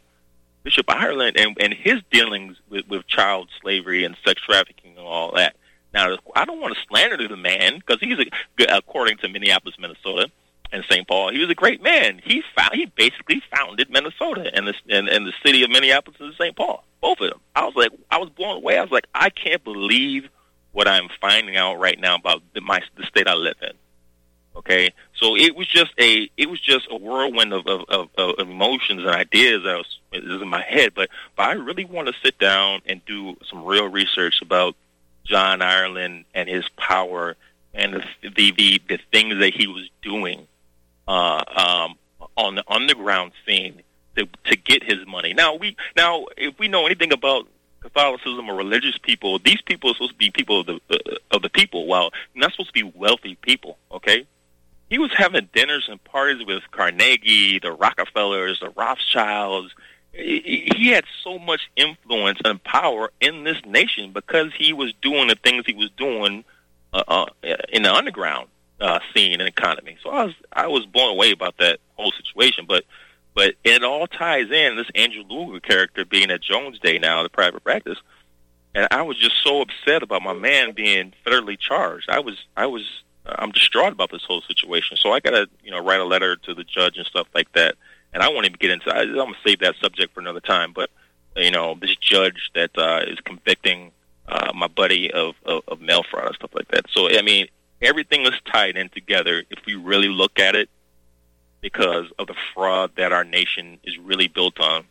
Bishop Ireland, and, and his dealings with, with child slavery and sex trafficking and all that. Now, I don't want to slander the man because he's, a, according to Minneapolis, Minnesota, and St. Paul, he was a great man. He found, he basically founded Minnesota and the and, and the city of Minneapolis and St. Paul, both of them. I was like, I was blown away. I was like, I can't believe what I'm finding out right now about the, my the state I live in. Okay, so it was just a it was just a whirlwind of of, of, of emotions and ideas that was, was in my head. But but I really want to sit down and do some real research about John Ireland and his power and the the the, things that he was doing uh, um, on the underground scene to to get his money. Now we now if we know anything about Catholicism or religious people, these people are supposed to be people of the uh, of the people. Well, not supposed to be wealthy people. Okay, he was having dinners and parties with Carnegie, the Rockefellers, the Rothschilds. He had so much influence and power in this nation because he was doing the things he was doing uh, uh, in the underground uh, scene and economy. So I was I was blown away about that whole situation. But but it all ties in this Andrew Luger character being at Jones Day now, the private practice, and I was just so upset about my man being federally charged. I was I was I'm distraught about this whole situation. So I got to you know write a letter to the judge and stuff like that. And I won't even get into. I, I'm gonna save that subject for another time. But you know this judge that uh, is convicting uh, my buddy of, of of mail fraud and stuff like that. So I mean everything is tied in together if we really look at it because of the fraud that our nation is really built on.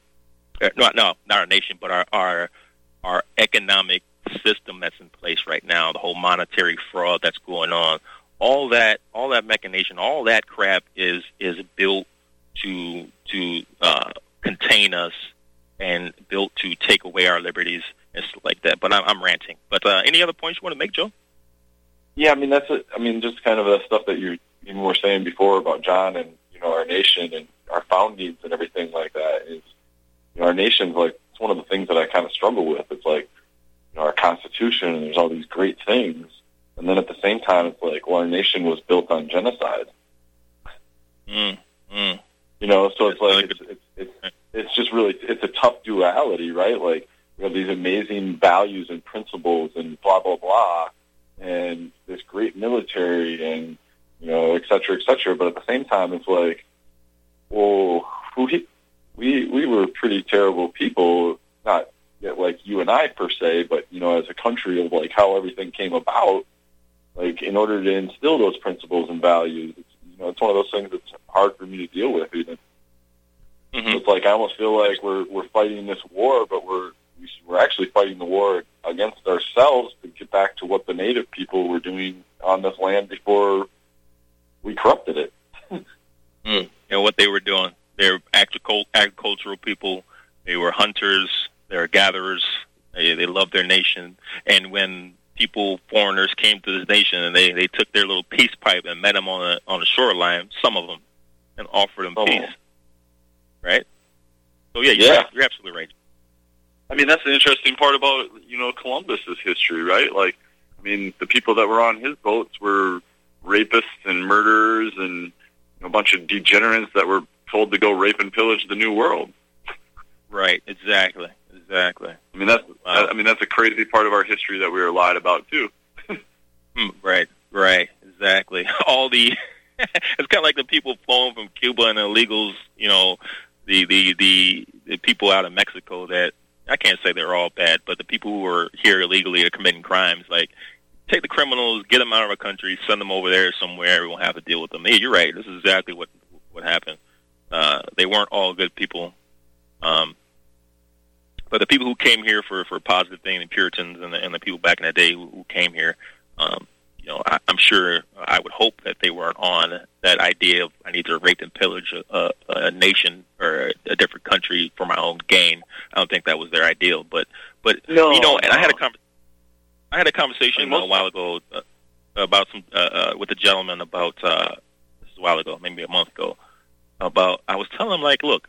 Uh, no, no, not our nation, but our our our economic system that's in place right now, the whole monetary fraud that's going on. All that, all that machination, all that crap is is built to to uh, contain us and built to take away our liberties and stuff like that. But I'm, I'm ranting. But uh, any other points you want to make, Joe? Yeah, I mean that's it. I mean just kind of the stuff that you you were saying before about John and you know our nation and our foundings and everything like that is you know our nation's like it's one of the things that I kind of struggle with. It's like you know our Constitution and there's all these great things, and then at the same time it's like well our nation was built on genocide. Mm, mm. You know, so it's like it's, it's it's it's just really it's a tough duality, right? Like we have these amazing values and principles and blah blah blah, and this great military and you know, et cetera, et cetera. But at the same time, it's like, well, we we we were pretty terrible people, not yet like you and I per se, but you know, as a country of like how everything came about. Like in order to instill those principles and values, it's, you know, it's one of those things that's hard for me to deal with. Even mm-hmm. it's like I almost feel like we're we're fighting this war, but we're we're actually fighting the war against ourselves to get back to what the native people were doing on this land before we corrupted it. mm. And what they were doing, they're agricultural people. They were hunters. They were gatherers. They, they loved their nation. And when people, foreigners, came to this nation and they, they took their little peace pipe and met them on a on the shoreline, some of them, and offered them oh. peace. Right. So yeah, you're, yeah. You're absolutely right. I mean, that's the interesting part about you know Columbus's history, right? Like, I mean, the people that were on his boats were rapists and murderers and a bunch of degenerates that were told to go rape and pillage the new world. Right. Exactly. Exactly. I mean that's wow. I mean that's a crazy part of our history that we were lied about too. Hmm, right. Right. Exactly. All the it's kind of like the people flowing from Cuba and illegals. You know, the the the the people out of Mexico that I can't say they're all bad, but the people who are here illegally are committing crimes. Like take the criminals, get them out of our country, send them over there somewhere. We won't have to deal with them. Hey, you're right. This is exactly what what happened. Uh, they weren't all good people. Um, but the people who came here for for positive things, the Puritans and the, and the people back in that day who, who came here, um, you know, I, I'm sure I would hope that they weren't on that idea of I need to rape and pillage a, a, a nation or a, a different country for my own gain. I don't think that was their ideal. But but no, you know, and I had a conversation I had a conversation a while ago uh, about some uh, uh, with a gentleman about uh, this is a while ago, maybe a month ago. About I was telling him like, look,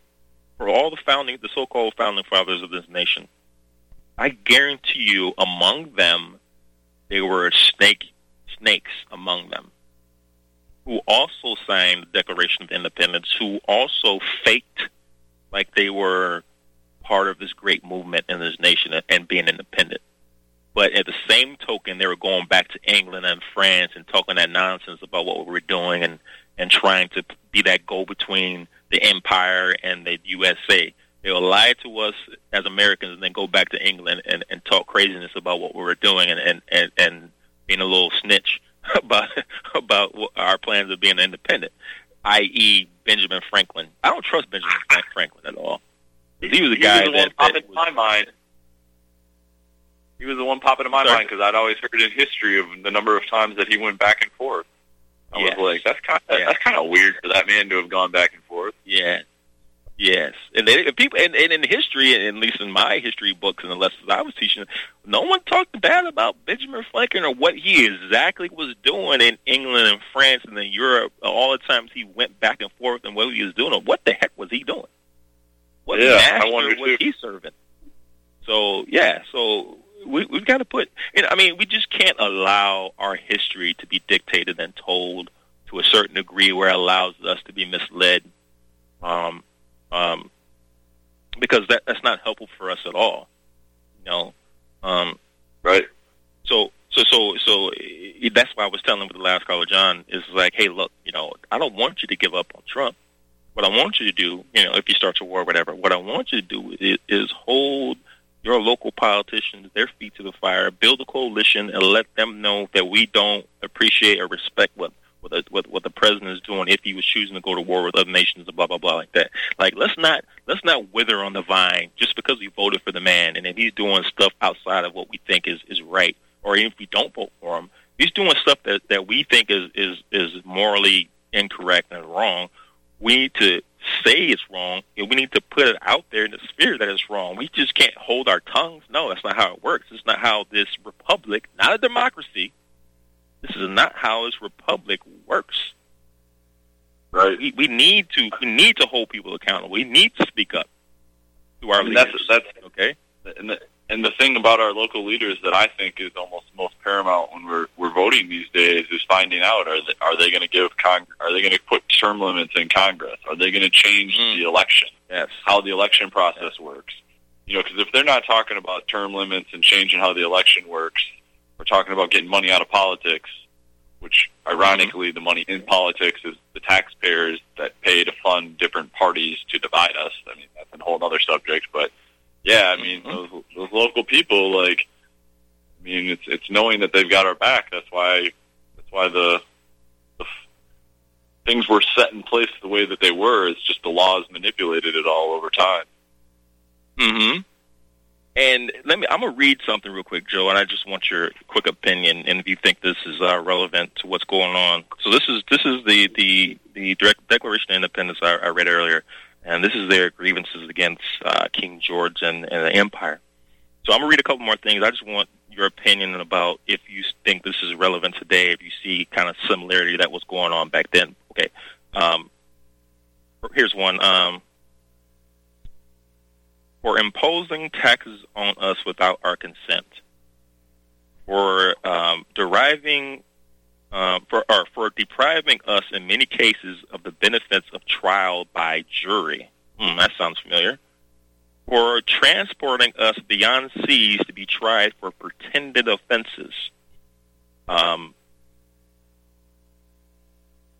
for all the founding, the so-called founding fathers of this nation, I guarantee you, among them, there were snake snakes among them who also signed the Declaration of Independence, who also faked like they were part of this great movement in this nation and being independent. But at the same token, they were going back to England and France and talking that nonsense about what we were doing and and trying to be that go between the empire and the USA. They will lie to us as Americans and then go back to England and, and talk craziness about what we were doing and, and, and, and being a little snitch about about our plans of being independent, i.e., Benjamin Franklin. I don't trust Benjamin Franklin at all. He was a guy that, that was, in my mind he was the one popping in my Sorry. mind because I'd always heard in history of the number of times that he went back and forth. I yes. was like, that's kind of yeah. that's kind of weird for that man to have gone back and forth. Yeah, Yes, and, they, people, and, and in history, and at least in my history books and the lessons I was teaching, no one talked bad about Benjamin Franklin or what he exactly was doing in England and France and in Europe. All the times he went back and forth and what he was doing, or what the heck was he doing? What Yeah, master was too. he serving? So yeah, so we, we've got to put. And I mean, we just can't allow our history to be dictated and told to a certain degree where it allows us to be misled. Um, um, because that that's not helpful for us at all. You know, um, Right. so so so so eh, that's why I was telling with the last caller, John, is like, hey, look, you know, I don't want you to give up on Trump. What I want you to do, you know, if you start a war, or whatever, what I want you to do is, is hold your local politicians their feet to the fire, build a coalition, and let them know that we don't appreciate or respect what what the, what, what the president is doing if he was choosing to go to war with other nations and blah blah blah like that. Like let's not let's not wither on the vine just because we voted for the man and then he's doing stuff outside of what we think is is right, or even if we don't vote for him, he's doing stuff that that we think is is is morally incorrect and wrong. We need to say it's wrong, and we need to put it out there in the sphere that it's wrong. We just can't hold our tongues. No, that's not how it works. It's not how this republic, not a democracy. This is not how this republic works. Right. We, we need to we need to hold people accountable. We need to speak up to our I mean, that's leaders. that's okay. and the, and the thing about our local leaders that I think is almost most paramount when we're we're voting these days is finding out are they, are they going to give Cong- are they going to put term limits in Congress? Are they going to change Mm. the election? Yes. How the election process works? You know, because if they're not talking about term limits and changing how the election works, we're talking about getting money out of politics. Which, ironically, the money in politics is the taxpayers that pay to fund different parties to divide us. I mean, that's a whole other subject, but yeah, I mean, Mhm. those, those local people, like, I mean, it's it's knowing that they've got our back. That's why that's why the the things were set in place the way that they were. It's just the laws manipulated it all over time. hmm And let me. I'm gonna read something real quick, Joe, and I just want your quick opinion, and if you think this is uh, relevant to what's going on. So this is this is the the the Declaration of Independence I, I read earlier, and this is their grievances against uh, King George and, and the Empire. So I'm gonna read a couple more things. I just want your opinion about if you think this is relevant today, if you see kind of similarity that was going on back then. Okay. Um, here's one. Um, for imposing taxes on us without our consent, for um, deriving, uh, for or for depriving us in many cases of the benefits of trial by jury. Hmm, that sounds familiar. For transporting us beyond seas to be tried for pretended offenses. Um,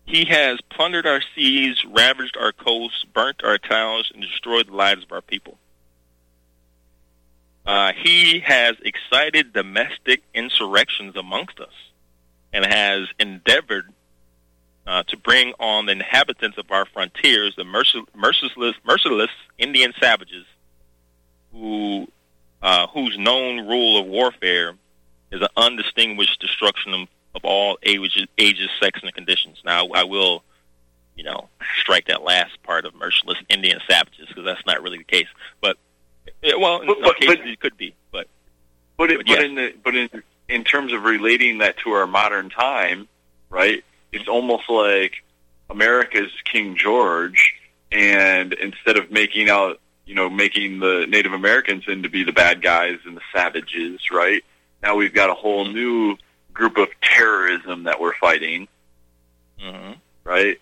he has plundered our seas, ravaged our coasts, burnt our towns, and destroyed the lives of our people. Uh, he has excited domestic insurrections amongst us and has endeavored uh, to bring on the inhabitants of our frontiers, the mercil- merciless, merciless Indian savages, who uh, whose known rule of warfare is an undistinguished destruction of, of all ages, ages, sex, and conditions. Now, I will, you know, strike that last part of merciless Indian savages because that's not really the case. But yeah, well, in But- some but- cases but- it could be, but But it, But but in the but in in terms of relating that to our modern time, right? It's almost like America's King George, and instead of making out, you know, making the Native Americans into be the bad guys and the savages, right? Now we've got a whole new group of terrorism that we're fighting, hmm right?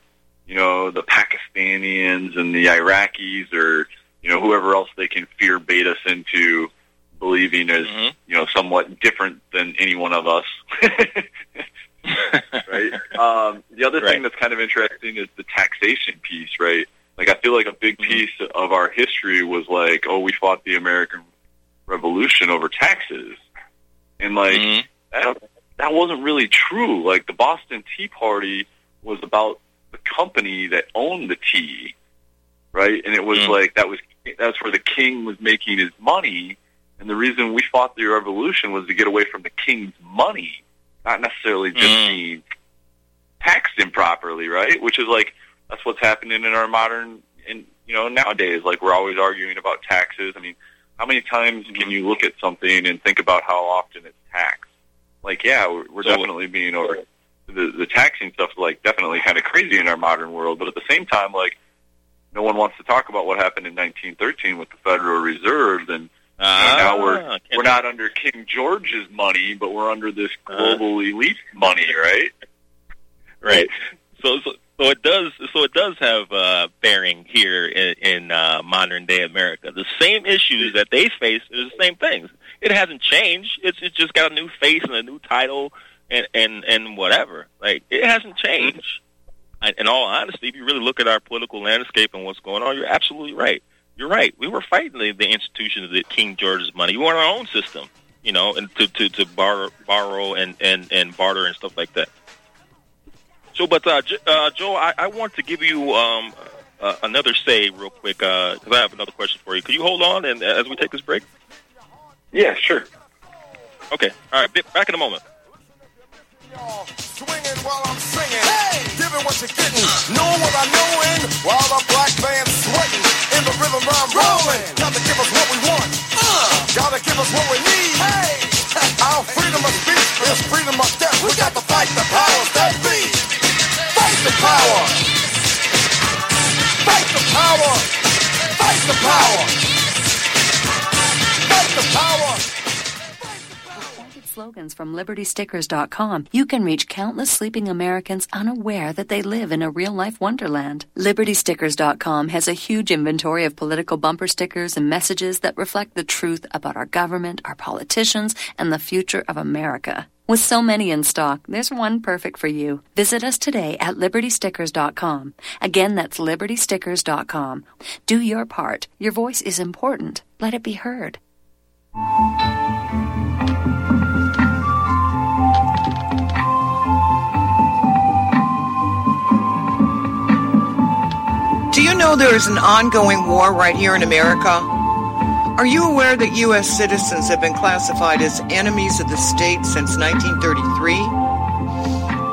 You know, the Pakistanians and the Iraqis, or you know, whoever else they can fear bait us into believing is hmm you know, somewhat different than any one of us. right? Um, the other Right. thing that's kind of interesting is the taxation piece, right? Like, I feel like a big piece of our history was like, oh, we fought the American Revolution over taxes. And, like, hmm that, that wasn't really true. Like, the Boston Tea Party was about the company that owned the tea, right? And it was Mm. like, that was, that's where the king was making his money. And the reason we fought the revolution was to get away from the king's money, not necessarily just Mm. being taxed improperly, right? Which is like, that's what's happening in our modern, in, you know, nowadays, like we're always arguing about taxes. I mean, how many times can you look at something and think about how often it's taxed? Like, yeah, we're, we're so, definitely being over the the taxing stuff like definitely kind of crazy in our modern world, but at the same time, like no one wants to talk about what happened in 1913 with the Federal Reserve, and uh, now we're we're not under King George's money, but we're under this uh-huh. global uh, elite money, right? Right. So, so so it does. So it does have uh, bearing here in, in uh, modern day America. The same issues that they face are the same things. It hasn't changed. It's it's just got a new face and a new title and and and whatever. Like it hasn't changed. In all honesty, if you really look at our political landscape and what's going on, you're absolutely right. You're right. We were fighting the, the institution of King George's money. We want our own system, you know, and to to, to borrow, borrow and, and and barter and stuff like that. So, but uh, J- uh, Joe, I, I want to give you um, uh, another say real quick because uh, I have another question for you. Could you hold on and as we take this break? Yeah, sure. Okay. All right. Back in a moment. Swinging while I'm singing, hey! giving what you're getting, knowing what I knowin', while the black band's sweating, in the rhythm I'm rolling. Gotta give us what we want, uh. gotta give us what we need. Hey! Our freedom of speech is freedom of death. We got to fight the powers that be. The power. Fight the power. Fight the power slogans from LibertyStickers.com, you can reach countless sleeping Americans unaware that they live in a real life wonderland. LibertyStickers.com has a huge inventory of political bumper stickers and messages that reflect the truth about our government, our politicians, and the future of America. With so many in stock, there's one perfect for you. Visit us today at libertystickers.com. Again, that's libertystickers.com. Do your part. Your voice is important. Let it be heard. Do you know there is an ongoing war right here in America? Are you aware that U.S. citizens have been classified as enemies of the state since 1933?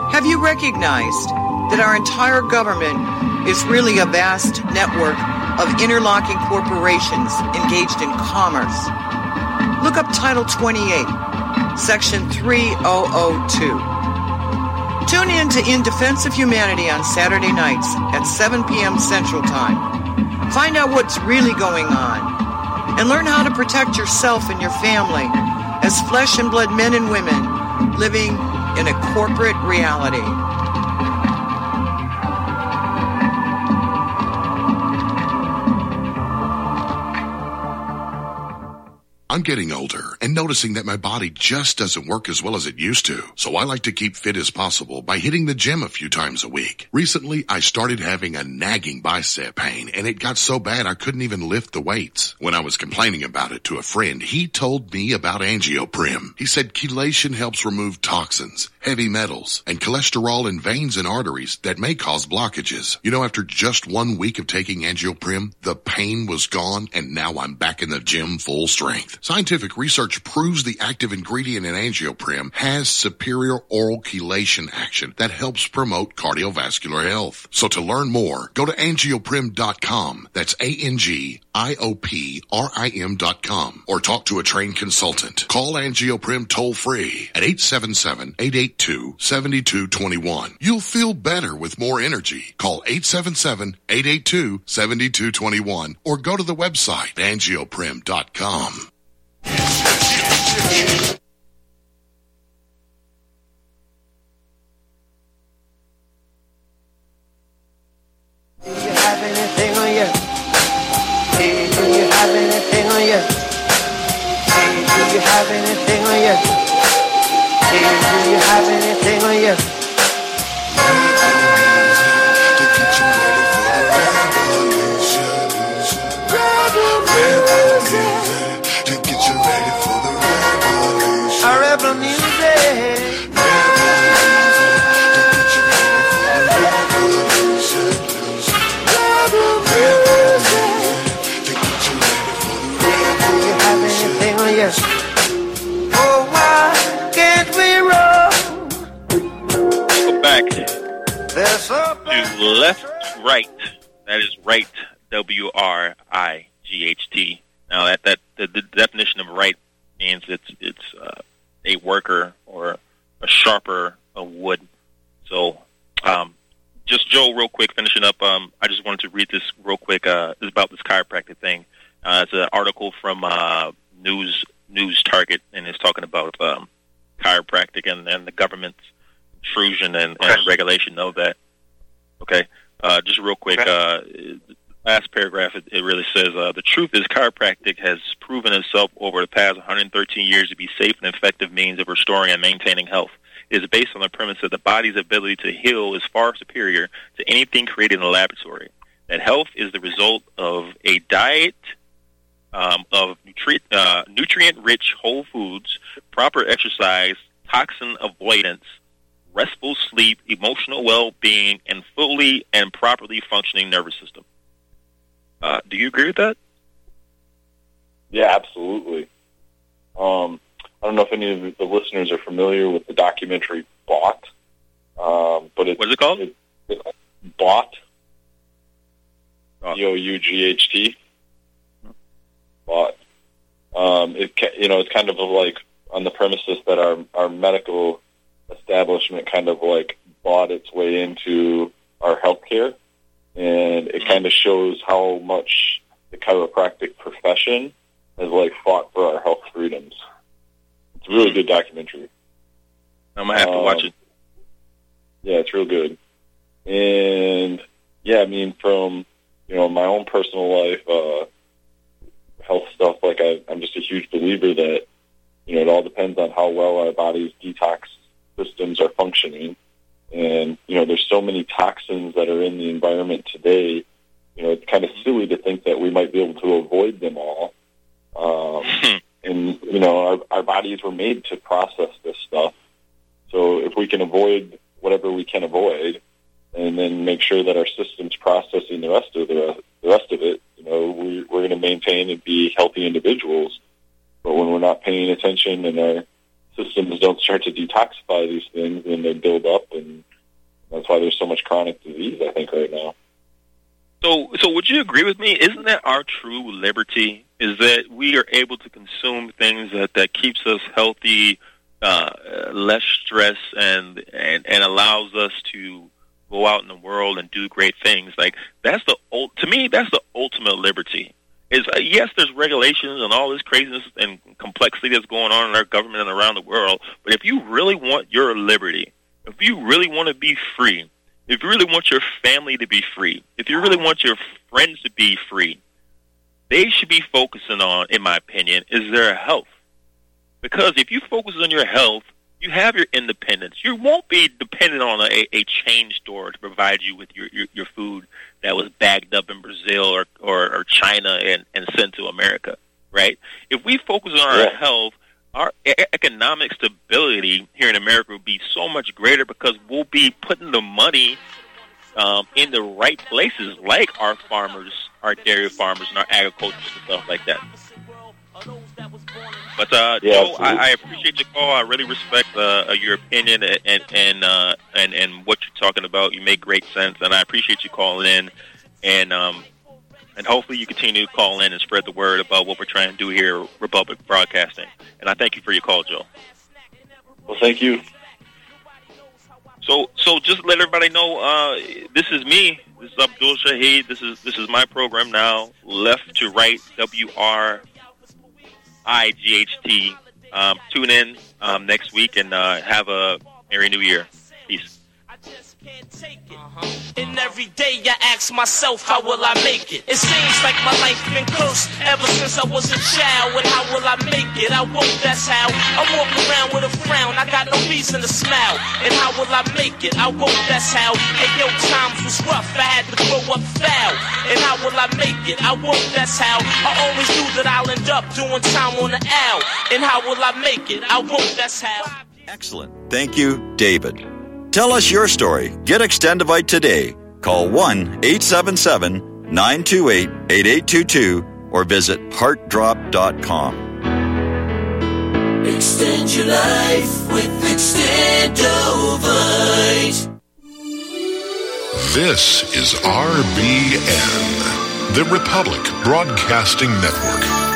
Have you recognized that our entire government is really a vast network of interlocking corporations engaged in commerce? Look up Title 28, Section 3002. Tune in to In Defense of Humanity on Saturday nights at 7 p.m. Central Time. Find out what's really going on and learn how to protect yourself and your family as flesh and blood men and women living in a corporate reality. I'm getting older and noticing that my body just doesn't work as well as it used to. So I like to keep fit as possible by hitting the gym a few times a week. Recently, I started having a nagging bicep pain and it got so bad I couldn't even lift the weights. When I was complaining about it to a friend, he told me about angioprim. He said chelation helps remove toxins, heavy metals, and cholesterol in veins and arteries that may cause blockages. You know, after just one week of taking angioprim, the pain was gone and now I'm back in the gym full strength. Scientific research proves the active ingredient in angioprim has superior oral chelation action that helps promote cardiovascular health. So to learn more, go to angioprim.com. That's A-N-G-I-O-P-R-I-M dot com or talk to a trained consultant. Call Angioprim toll free at 877-882-7221. You'll feel better with more energy. Call 877-882-7221 or go to the website angioprim.com. Do you have anything on you? Do you have anything on you? Right. That is right W R I G H T. Now that that the, the definition of right means it's it's uh, a worker or a sharper of wood. So, um, just Joe, real quick, finishing up. Um, I just wanted to read this real quick. Uh, it's about this chiropractic thing. Uh, it's an article from uh, News News Target, and it's talking about um, chiropractic and, and the government's intrusion and, and regulation of that. Okay, uh, just real quick. Uh, last paragraph, it, it really says uh, the truth is chiropractic has proven itself over the past 113 years to be safe and effective means of restoring and maintaining health. It is based on the premise that the body's ability to heal is far superior to anything created in a laboratory. That health is the result of a diet um, of nutri- uh, nutrient-rich whole foods, proper exercise, toxin avoidance, restful sleep, emotional well-being, and fully and properly functioning nervous system. Uh, do you agree with that? Yeah, absolutely. Um, I don't know if any of the listeners are familiar with the documentary Bought, um, but it's what is it called? It, it, Bought. B O U G H T. Bought. Um, it you know it's kind of like on the premises that our our medical establishment kind of like bought its way into our healthcare, and it kind of shows how much the chiropractic profession has like fought for our health freedoms. It's a really good documentary. I'm gonna have to watch Um, it. Yeah, it's real good. And yeah, I mean, from you know my own personal life, uh, health stuff. Like I, I'm just a huge believer that you know it all depends on how well our body's detox systems are functioning. And you know, there's so many toxins that are in the environment today. You know, it's kind of silly to think that we might be able to avoid them all. Um, and you know, our, our bodies were made to process this stuff. So if we can avoid whatever we can avoid, and then make sure that our system's processing the rest of the, the rest of it, you know, we, we're going to maintain and be healthy individuals. But when we're not paying attention and our systems don't start to detoxify these things, then they build up, and that's why there's so much chronic disease. I think right now. So, so would you agree with me? Isn't that our true liberty? Is that we are able to consume things that that keeps us healthy, uh, less stress, and and and allows us to go out in the world and do great things. Like that's the to me, that's the ultimate liberty. Is uh, yes, there's regulations and all this craziness and complexity that's going on in our government and around the world. But if you really want your liberty, if you really want to be free, if you really want your family to be free, if you really want your friends to be free, they should be focusing on, in my opinion, is their health. Because if you focus on your health, you have your independence. You won't be dependent on a, a chain store to provide you with your, your, your food that was bagged up in Brazil or, China and, and sent to America, right? If we focus on our Yeah. health, our economic stability here in America will be so much greater because we'll be putting the money um, in the right places, like our farmers, our dairy farmers, and our agriculture and stuff like that. But uh, Yeah, Joe. I, I appreciate your call. I really respect uh, uh, your opinion and and and, uh, and and what you're talking about. You make great sense, and I appreciate you calling in. And um, and hopefully you continue to call in and spread the word about what we're trying to do here, at Republic Broadcasting. And I thank you for your call, Joe. Well, thank you. So, so just let everybody know, uh, this is me. This is Abdul Shahid. This is this is my program now. Left to right, W R I G H T. Um, tune in um, next week and uh, have a merry new year. Peace. Uh-huh. And every day I ask myself, how will I make it? It seems like my life been cursed ever since I was a child. And how will I make it? I won't, that's how. I walk around with a frown, I got no reason to smile. And how will I make it? I won't, that's how. Hey yo, times was rough, I had to grow up foul. And how will I make it? I won't, that's how. I always knew that I'll end up doing time on the owl. And how will I make it? I won't, that's how. Excellent. Thank you, David. Tell us your story. Get Extendovite today. Call 1 877 928 8822 or visit heartdrop.com. Extend your life with Extendovite. This is RBN, The Republic Broadcasting Network.